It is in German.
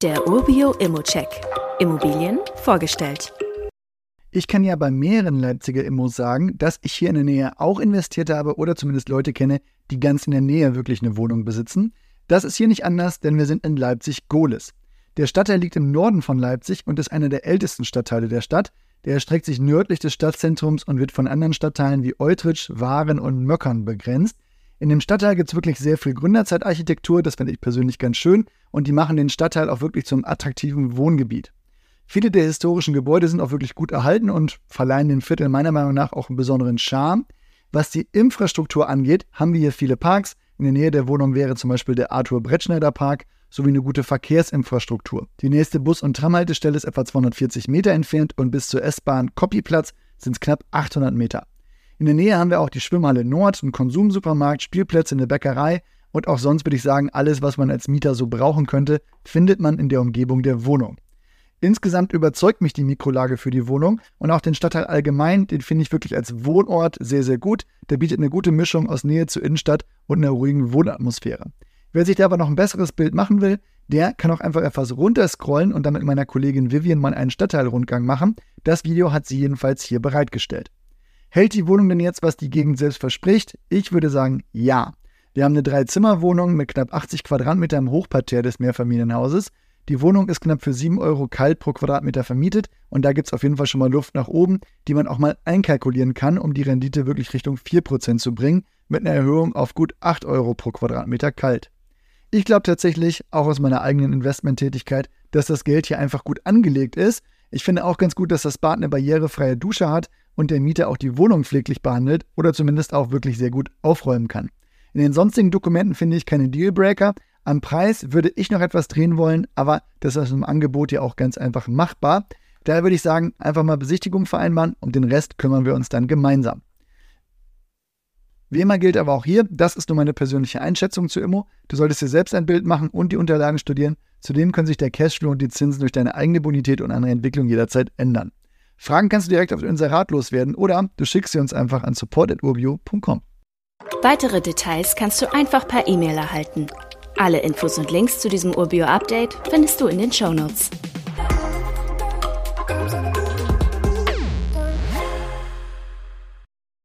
Der Urbio Immocheck. Immobilien vorgestellt. Ich kann ja bei mehreren Leipziger Immos sagen, dass ich hier in der Nähe auch investiert habe oder zumindest Leute kenne, die ganz in der Nähe wirklich eine Wohnung besitzen. Das ist hier nicht anders, denn wir sind in Leipzig-Gohlis. Der Stadtteil liegt im Norden von Leipzig und ist einer der ältesten Stadtteile der Stadt. Der erstreckt sich nördlich des Stadtzentrums und wird von anderen Stadtteilen wie Eutrich, Waren und Möckern begrenzt. In dem Stadtteil gibt es wirklich sehr viel Gründerzeitarchitektur, das finde ich persönlich ganz schön und die machen den Stadtteil auch wirklich zum attraktiven Wohngebiet. Viele der historischen Gebäude sind auch wirklich gut erhalten und verleihen dem Viertel meiner Meinung nach auch einen besonderen Charme. Was die Infrastruktur angeht, haben wir hier viele Parks. In der Nähe der Wohnung wäre zum Beispiel der Arthur Brettschneider Park sowie eine gute Verkehrsinfrastruktur. Die nächste Bus- und Tramhaltestelle ist etwa 240 Meter entfernt und bis zur S-Bahn Copyplatz sind es knapp 800 Meter. In der Nähe haben wir auch die Schwimmhalle Nord, einen Konsumsupermarkt, Spielplätze, eine Bäckerei und auch sonst würde ich sagen, alles, was man als Mieter so brauchen könnte, findet man in der Umgebung der Wohnung. Insgesamt überzeugt mich die Mikrolage für die Wohnung und auch den Stadtteil allgemein, den finde ich wirklich als Wohnort sehr, sehr gut. Der bietet eine gute Mischung aus Nähe zur Innenstadt und einer ruhigen Wohnatmosphäre. Wer sich da aber noch ein besseres Bild machen will, der kann auch einfach etwas runterscrollen und dann mit meiner Kollegin Vivian mal einen Stadtteilrundgang machen. Das Video hat sie jedenfalls hier bereitgestellt. Hält die Wohnung denn jetzt, was die Gegend selbst verspricht? Ich würde sagen, ja. Wir haben eine Drei-Zimmer-Wohnung mit knapp 80 Quadratmeter im Hochparterre des Mehrfamilienhauses. Die Wohnung ist knapp für 7 Euro kalt pro Quadratmeter vermietet und da gibt es auf jeden Fall schon mal Luft nach oben, die man auch mal einkalkulieren kann, um die Rendite wirklich Richtung 4% zu bringen, mit einer Erhöhung auf gut 8 Euro pro Quadratmeter kalt. Ich glaube tatsächlich, auch aus meiner eigenen Investmenttätigkeit, dass das Geld hier einfach gut angelegt ist. Ich finde auch ganz gut, dass das Bad eine barrierefreie Dusche hat und der Mieter auch die Wohnung pfleglich behandelt oder zumindest auch wirklich sehr gut aufräumen kann. In den sonstigen Dokumenten finde ich keine Dealbreaker. Am Preis würde ich noch etwas drehen wollen, aber das ist im Angebot ja auch ganz einfach machbar. Daher würde ich sagen, einfach mal Besichtigung vereinbaren und den Rest kümmern wir uns dann gemeinsam. Wie immer gilt aber auch hier, das ist nur meine persönliche Einschätzung zu Immo. Du solltest dir selbst ein Bild machen und die Unterlagen studieren. Zudem können sich der Cashflow und die Zinsen durch deine eigene Bonität und andere Entwicklung jederzeit ändern. Fragen kannst du direkt auf Inserat loswerden oder du schickst sie uns einfach an support.urbio.com. Weitere Details kannst du einfach per E-Mail erhalten. Alle Infos und Links zu diesem Urbio-Update findest du in den Show Notes.